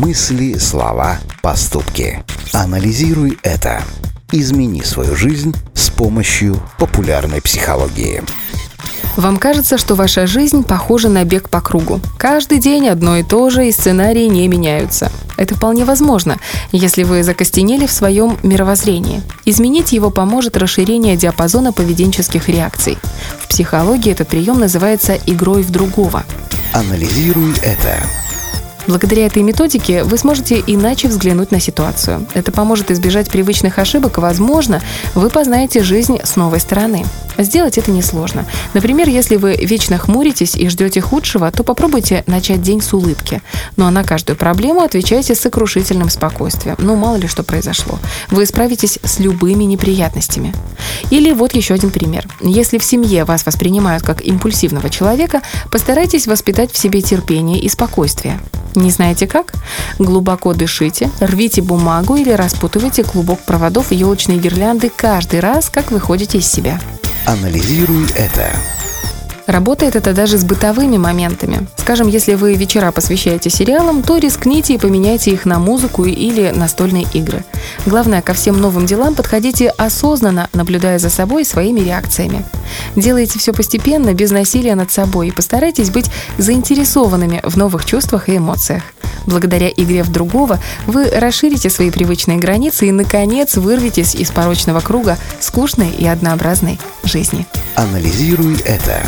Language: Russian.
Мысли, слова, поступки. Анализируй это. Измени свою жизнь с помощью популярной психологии. Вам кажется, что ваша жизнь похожа на бег по кругу. Каждый день одно и то же, и сценарии не меняются. Это вполне возможно, если вы закостенели в своем мировоззрении. Изменить его поможет расширение диапазона поведенческих реакций. В психологии этот прием называется игрой в другого. Анализируй это. Благодаря этой методике вы сможете иначе взглянуть на ситуацию. Это поможет избежать привычных ошибок, и, возможно, вы познаете жизнь с новой стороны. Сделать это несложно. Например, если вы вечно хмуритесь и ждете худшего, то попробуйте начать день с улыбки. Ну а на каждую проблему отвечайте с сокрушительным спокойствием. Ну, мало ли что произошло. Вы справитесь с любыми неприятностями. Или вот еще один пример. Если в семье вас воспринимают как импульсивного человека, постарайтесь воспитать в себе терпение и спокойствие. Не знаете как? Глубоко дышите, рвите бумагу или распутывайте клубок проводов елочной гирлянды каждый раз, как выходите из себя. Анализируй это. Работает это даже с бытовыми моментами. Скажем, если вы вечера посвящаете сериалам, то рискните и поменяйте их на музыку или настольные игры. Главное, ко всем новым делам подходите осознанно, наблюдая за собой и своими реакциями. Делайте все постепенно, без насилия над собой и постарайтесь быть заинтересованными в новых чувствах и эмоциях. Благодаря игре в другого вы расширите свои привычные границы и, наконец, вырветесь из порочного круга скучной и однообразной жизни. Анализируй это.